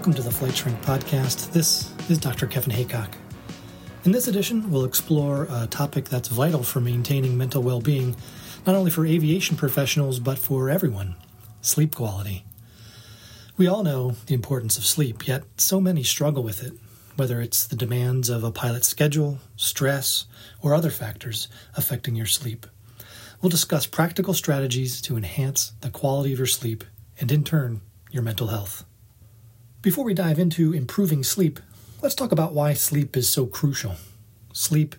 Welcome to the Flight Shrink Podcast. This is Dr. Kevin Haycock. In this edition, we'll explore a topic that's vital for maintaining mental well being, not only for aviation professionals, but for everyone sleep quality. We all know the importance of sleep, yet so many struggle with it, whether it's the demands of a pilot's schedule, stress, or other factors affecting your sleep. We'll discuss practical strategies to enhance the quality of your sleep and, in turn, your mental health. Before we dive into improving sleep, let's talk about why sleep is so crucial. Sleep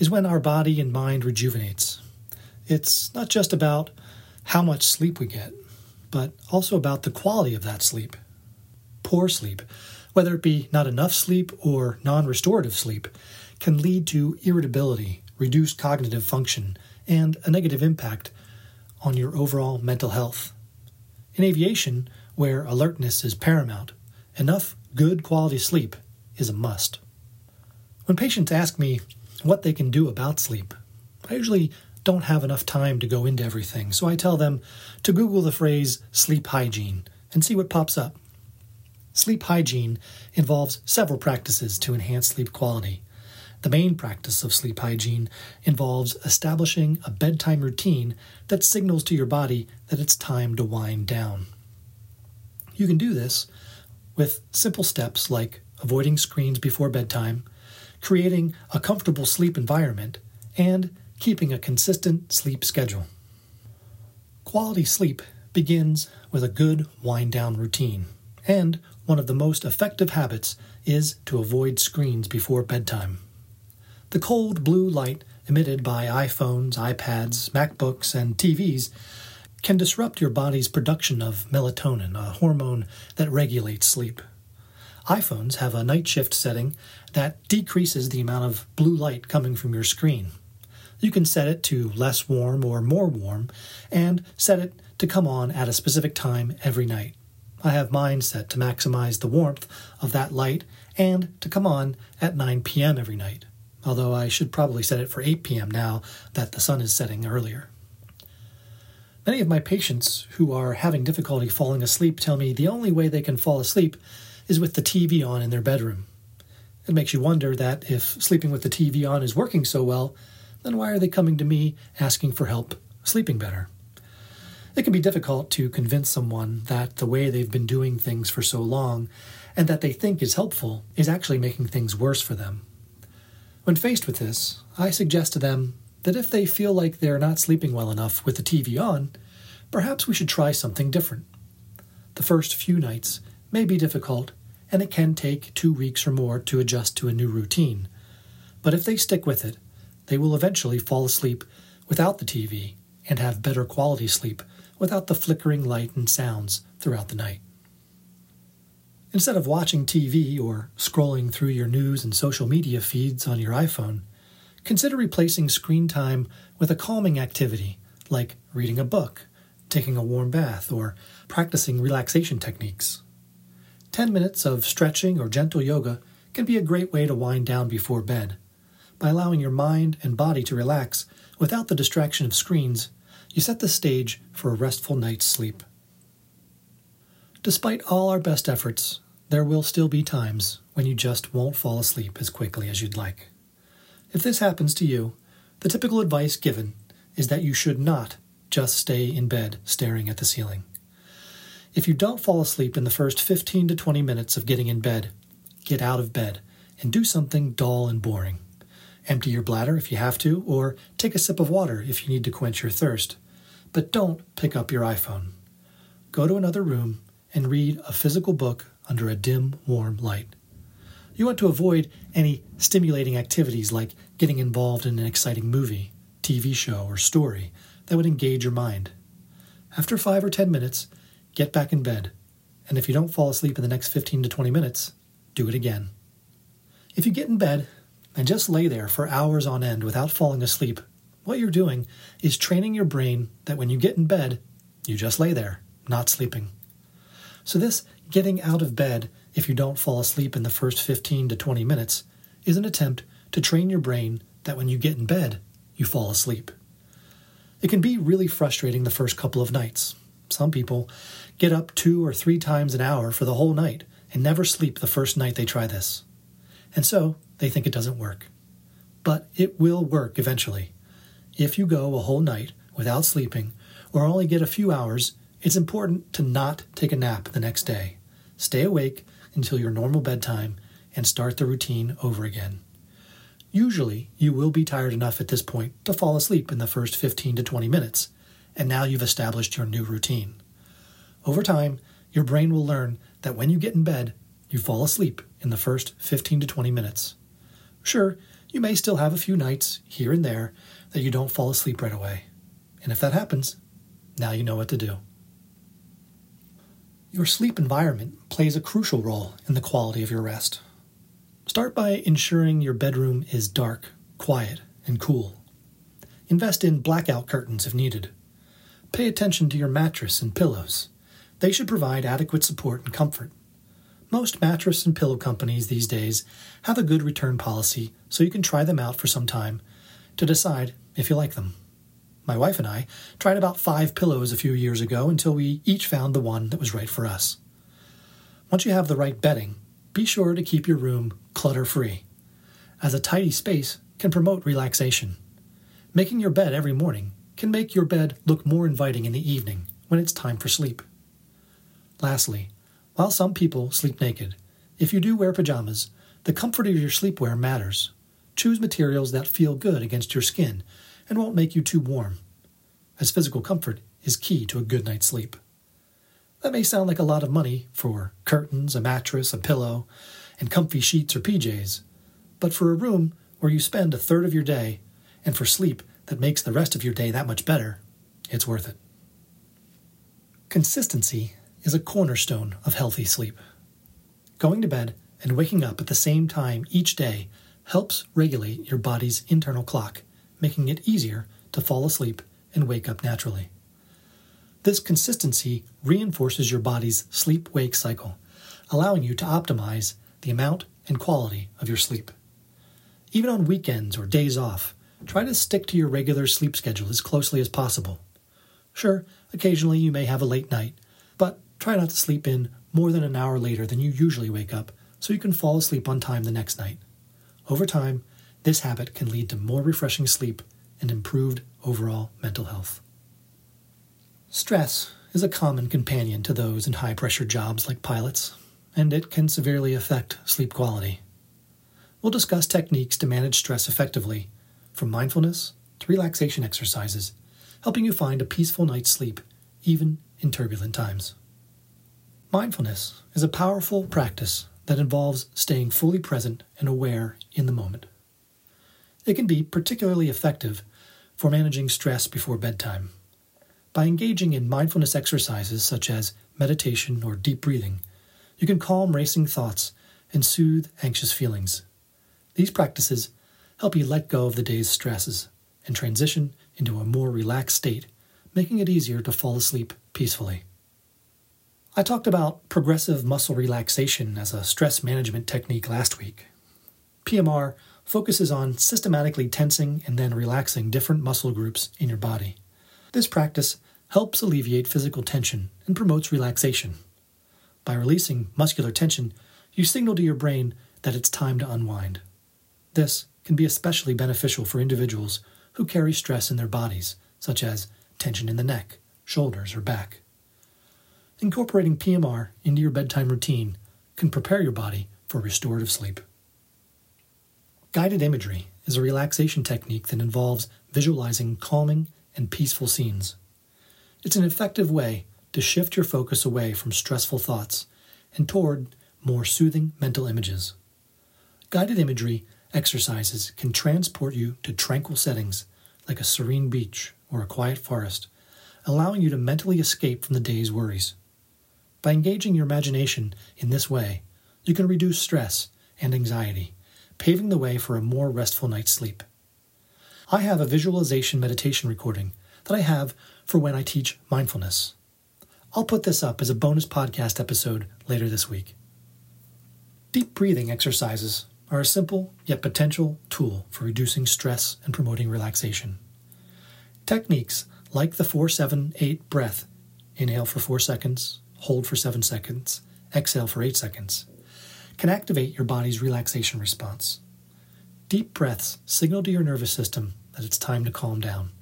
is when our body and mind rejuvenates. It's not just about how much sleep we get, but also about the quality of that sleep. Poor sleep, whether it be not enough sleep or non restorative sleep, can lead to irritability, reduced cognitive function, and a negative impact on your overall mental health. In aviation, where alertness is paramount, Enough good quality sleep is a must. When patients ask me what they can do about sleep, I usually don't have enough time to go into everything, so I tell them to Google the phrase sleep hygiene and see what pops up. Sleep hygiene involves several practices to enhance sleep quality. The main practice of sleep hygiene involves establishing a bedtime routine that signals to your body that it's time to wind down. You can do this with simple steps like avoiding screens before bedtime, creating a comfortable sleep environment, and keeping a consistent sleep schedule. Quality sleep begins with a good wind down routine, and one of the most effective habits is to avoid screens before bedtime. The cold blue light emitted by iPhones, iPads, MacBooks, and TVs can disrupt your body's production of melatonin, a hormone that regulates sleep. iPhones have a night shift setting that decreases the amount of blue light coming from your screen. You can set it to less warm or more warm, and set it to come on at a specific time every night. I have mine set to maximize the warmth of that light and to come on at 9 p.m. every night, although I should probably set it for 8 p.m. now that the sun is setting earlier. Many of my patients who are having difficulty falling asleep tell me the only way they can fall asleep is with the TV on in their bedroom. It makes you wonder that if sleeping with the TV on is working so well, then why are they coming to me asking for help sleeping better? It can be difficult to convince someone that the way they've been doing things for so long and that they think is helpful is actually making things worse for them. When faced with this, I suggest to them that if they feel like they're not sleeping well enough with the TV on, perhaps we should try something different. The first few nights may be difficult, and it can take two weeks or more to adjust to a new routine. But if they stick with it, they will eventually fall asleep without the TV and have better quality sleep without the flickering light and sounds throughout the night. Instead of watching TV or scrolling through your news and social media feeds on your iPhone, Consider replacing screen time with a calming activity like reading a book, taking a warm bath, or practicing relaxation techniques. 10 minutes of stretching or gentle yoga can be a great way to wind down before bed. By allowing your mind and body to relax without the distraction of screens, you set the stage for a restful night's sleep. Despite all our best efforts, there will still be times when you just won't fall asleep as quickly as you'd like. If this happens to you, the typical advice given is that you should not just stay in bed staring at the ceiling. If you don't fall asleep in the first 15 to 20 minutes of getting in bed, get out of bed and do something dull and boring. Empty your bladder if you have to, or take a sip of water if you need to quench your thirst. But don't pick up your iPhone. Go to another room and read a physical book under a dim, warm light. You want to avoid any stimulating activities like getting involved in an exciting movie, TV show, or story that would engage your mind. After five or ten minutes, get back in bed, and if you don't fall asleep in the next 15 to 20 minutes, do it again. If you get in bed and just lay there for hours on end without falling asleep, what you're doing is training your brain that when you get in bed, you just lay there, not sleeping. So, this getting out of bed if you don't fall asleep in the first 15 to 20 minutes, is an attempt to train your brain that when you get in bed, you fall asleep. It can be really frustrating the first couple of nights. Some people get up two or three times an hour for the whole night and never sleep the first night they try this. And so they think it doesn't work. But it will work eventually. If you go a whole night without sleeping or only get a few hours, it's important to not take a nap the next day. Stay awake until your normal bedtime and start the routine over again. Usually, you will be tired enough at this point to fall asleep in the first 15 to 20 minutes, and now you've established your new routine. Over time, your brain will learn that when you get in bed, you fall asleep in the first 15 to 20 minutes. Sure, you may still have a few nights here and there that you don't fall asleep right away. And if that happens, now you know what to do. Your sleep environment plays a crucial role in the quality of your rest. Start by ensuring your bedroom is dark, quiet, and cool. Invest in blackout curtains if needed. Pay attention to your mattress and pillows. They should provide adequate support and comfort. Most mattress and pillow companies these days have a good return policy so you can try them out for some time to decide if you like them. My wife and I tried about five pillows a few years ago until we each found the one that was right for us. Once you have the right bedding, be sure to keep your room clutter free, as a tidy space can promote relaxation. Making your bed every morning can make your bed look more inviting in the evening when it's time for sleep. Lastly, while some people sleep naked, if you do wear pajamas, the comfort of your sleepwear matters. Choose materials that feel good against your skin and won't make you too warm, as physical comfort is key to a good night's sleep. That may sound like a lot of money for curtains, a mattress, a pillow, and comfy sheets or PJs, but for a room where you spend a third of your day, and for sleep that makes the rest of your day that much better, it's worth it. Consistency is a cornerstone of healthy sleep. Going to bed and waking up at the same time each day helps regulate your body's internal clock making it easier to fall asleep and wake up naturally. This consistency reinforces your body's sleep wake cycle, allowing you to optimize the amount and quality of your sleep. Even on weekends or days off, try to stick to your regular sleep schedule as closely as possible. Sure, occasionally you may have a late night, but try not to sleep in more than an hour later than you usually wake up so you can fall asleep on time the next night. Over time, this habit can lead to more refreshing sleep and improved overall mental health. Stress is a common companion to those in high pressure jobs like pilots, and it can severely affect sleep quality. We'll discuss techniques to manage stress effectively, from mindfulness to relaxation exercises, helping you find a peaceful night's sleep even in turbulent times. Mindfulness is a powerful practice that involves staying fully present and aware in the moment. It can be particularly effective for managing stress before bedtime. By engaging in mindfulness exercises such as meditation or deep breathing, you can calm racing thoughts and soothe anxious feelings. These practices help you let go of the day's stresses and transition into a more relaxed state, making it easier to fall asleep peacefully. I talked about progressive muscle relaxation as a stress management technique last week. PMR focuses on systematically tensing and then relaxing different muscle groups in your body. This practice helps alleviate physical tension and promotes relaxation. By releasing muscular tension, you signal to your brain that it's time to unwind. This can be especially beneficial for individuals who carry stress in their bodies, such as tension in the neck, shoulders, or back. Incorporating PMR into your bedtime routine can prepare your body for restorative sleep. Guided imagery is a relaxation technique that involves visualizing calming and peaceful scenes. It's an effective way to shift your focus away from stressful thoughts and toward more soothing mental images. Guided imagery exercises can transport you to tranquil settings like a serene beach or a quiet forest, allowing you to mentally escape from the day's worries. By engaging your imagination in this way, you can reduce stress and anxiety paving the way for a more restful night's sleep. I have a visualization meditation recording that I have for when I teach mindfulness. I'll put this up as a bonus podcast episode later this week. Deep breathing exercises are a simple yet potential tool for reducing stress and promoting relaxation. Techniques like the 478 breath inhale for 4 seconds, hold for 7 seconds, exhale for 8 seconds, can activate your body's relaxation response. Deep breaths signal to your nervous system that it's time to calm down,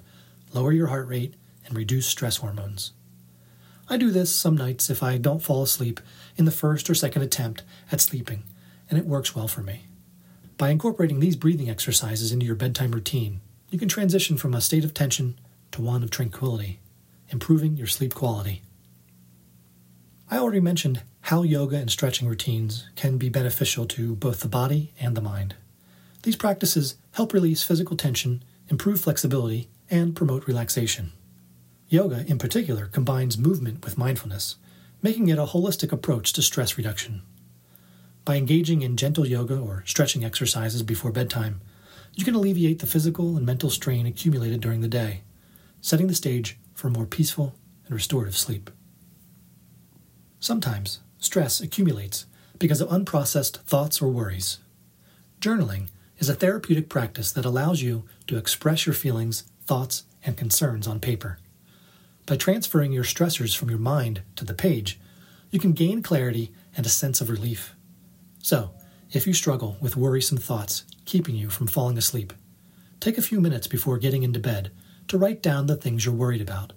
lower your heart rate, and reduce stress hormones. I do this some nights if I don't fall asleep in the first or second attempt at sleeping, and it works well for me. By incorporating these breathing exercises into your bedtime routine, you can transition from a state of tension to one of tranquility, improving your sleep quality. I already mentioned how yoga and stretching routines can be beneficial to both the body and the mind. These practices help release physical tension, improve flexibility, and promote relaxation. Yoga, in particular, combines movement with mindfulness, making it a holistic approach to stress reduction. By engaging in gentle yoga or stretching exercises before bedtime, you can alleviate the physical and mental strain accumulated during the day, setting the stage for more peaceful and restorative sleep. Sometimes stress accumulates because of unprocessed thoughts or worries. Journaling is a therapeutic practice that allows you to express your feelings, thoughts, and concerns on paper. By transferring your stressors from your mind to the page, you can gain clarity and a sense of relief. So, if you struggle with worrisome thoughts keeping you from falling asleep, take a few minutes before getting into bed to write down the things you're worried about,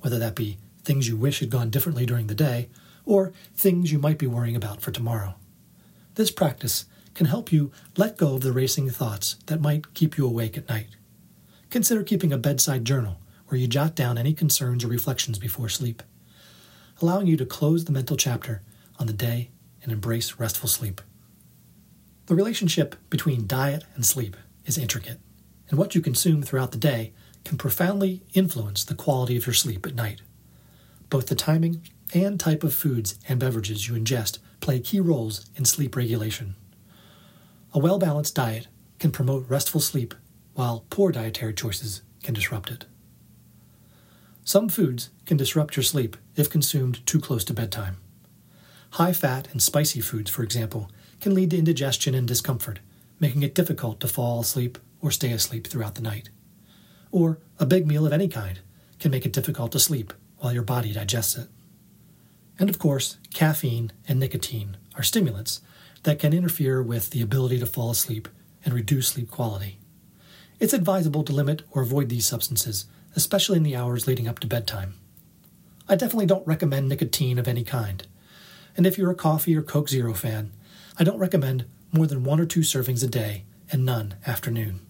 whether that be things you wish had gone differently during the day or things you might be worrying about for tomorrow. This practice can help you let go of the racing thoughts that might keep you awake at night. Consider keeping a bedside journal where you jot down any concerns or reflections before sleep, allowing you to close the mental chapter on the day and embrace restful sleep. The relationship between diet and sleep is intricate, and what you consume throughout the day can profoundly influence the quality of your sleep at night. Both the timing and type of foods and beverages you ingest play key roles in sleep regulation. A well balanced diet can promote restful sleep, while poor dietary choices can disrupt it. Some foods can disrupt your sleep if consumed too close to bedtime. High fat and spicy foods, for example, can lead to indigestion and discomfort, making it difficult to fall asleep or stay asleep throughout the night. Or a big meal of any kind can make it difficult to sleep while your body digests it. And of course, caffeine and nicotine are stimulants that can interfere with the ability to fall asleep and reduce sleep quality. It's advisable to limit or avoid these substances especially in the hours leading up to bedtime. I definitely don't recommend nicotine of any kind. And if you're a coffee or Coke Zero fan, I don't recommend more than one or two servings a day and none afternoon.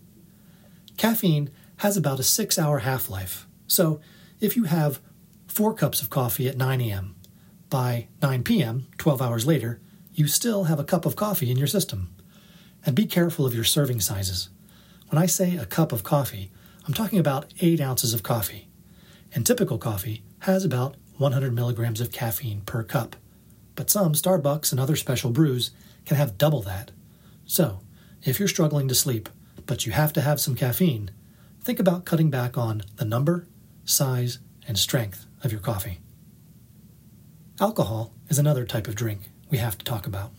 Caffeine has about a six hour half life, so if you have four cups of coffee at 9 a.m., by 9 p.m., 12 hours later, you still have a cup of coffee in your system. And be careful of your serving sizes. When I say a cup of coffee, I'm talking about 8 ounces of coffee. And typical coffee has about 100 milligrams of caffeine per cup. But some Starbucks and other special brews can have double that. So, if you're struggling to sleep, but you have to have some caffeine, think about cutting back on the number, size, and strength of your coffee. Alcohol is another type of drink we have to talk about.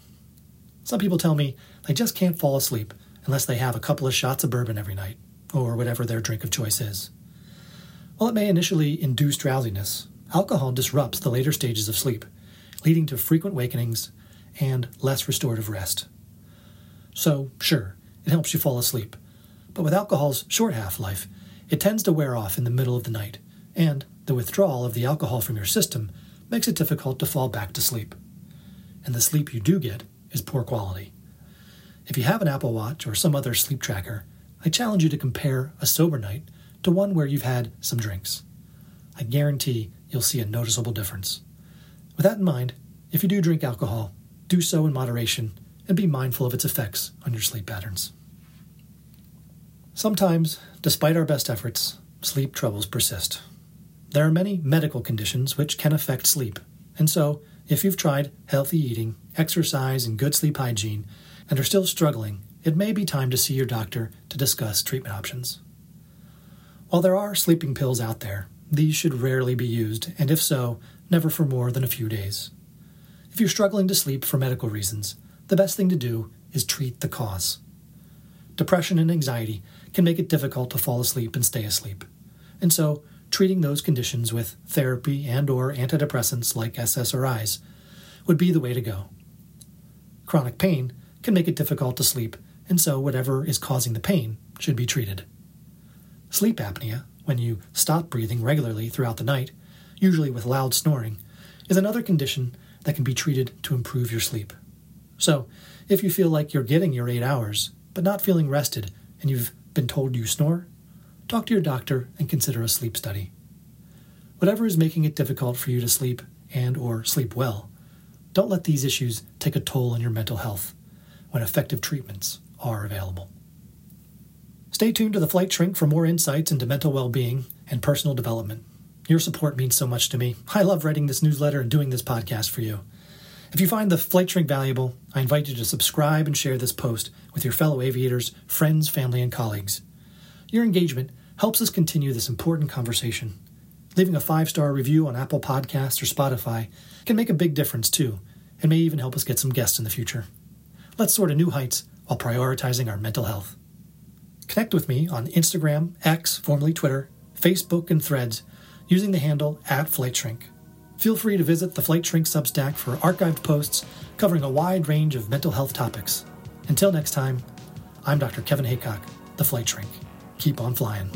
Some people tell me they just can't fall asleep unless they have a couple of shots of bourbon every night or whatever their drink of choice is. While it may initially induce drowsiness, alcohol disrupts the later stages of sleep, leading to frequent wakenings and less restorative rest. So, sure, it helps you fall asleep, but with alcohol's short half life, it tends to wear off in the middle of the night, and the withdrawal of the alcohol from your system makes it difficult to fall back to sleep. And the sleep you do get is poor quality. If you have an Apple Watch or some other sleep tracker, I challenge you to compare a sober night to one where you've had some drinks. I guarantee you'll see a noticeable difference. With that in mind, if you do drink alcohol, do so in moderation and be mindful of its effects on your sleep patterns. Sometimes, despite our best efforts, sleep troubles persist. There are many medical conditions which can affect sleep, and so, if you've tried healthy eating, exercise, and good sleep hygiene and are still struggling, it may be time to see your doctor to discuss treatment options. While there are sleeping pills out there, these should rarely be used, and if so, never for more than a few days. If you're struggling to sleep for medical reasons, the best thing to do is treat the cause. Depression and anxiety can make it difficult to fall asleep and stay asleep. And so, treating those conditions with therapy and or antidepressants like SSRIs would be the way to go. Chronic pain can make it difficult to sleep, and so whatever is causing the pain should be treated. Sleep apnea, when you stop breathing regularly throughout the night, usually with loud snoring, is another condition that can be treated to improve your sleep. So, if you feel like you're getting your eight hours, but not feeling rested, and you've been told you snore, talk to your doctor and consider a sleep study. Whatever is making it difficult for you to sleep and or sleep well, don't let these issues take a toll on your mental health when effective treatments are available. Stay tuned to the Flight Shrink for more insights into mental well-being and personal development. Your support means so much to me. I love writing this newsletter and doing this podcast for you. If you find the Flight Shrink valuable, I invite you to subscribe and share this post with your fellow aviators, friends, family, and colleagues. Your engagement helps us continue this important conversation. Leaving a five star review on Apple Podcasts or Spotify can make a big difference too, and may even help us get some guests in the future. Let's soar to new heights while prioritizing our mental health. Connect with me on Instagram, X, formerly Twitter, Facebook, and Threads using the handle at Flight Shrink. Feel free to visit the Flight Shrink Substack for archived posts covering a wide range of mental health topics. Until next time, I'm Dr. Kevin Haycock, the Flight Shrink. Keep on flying.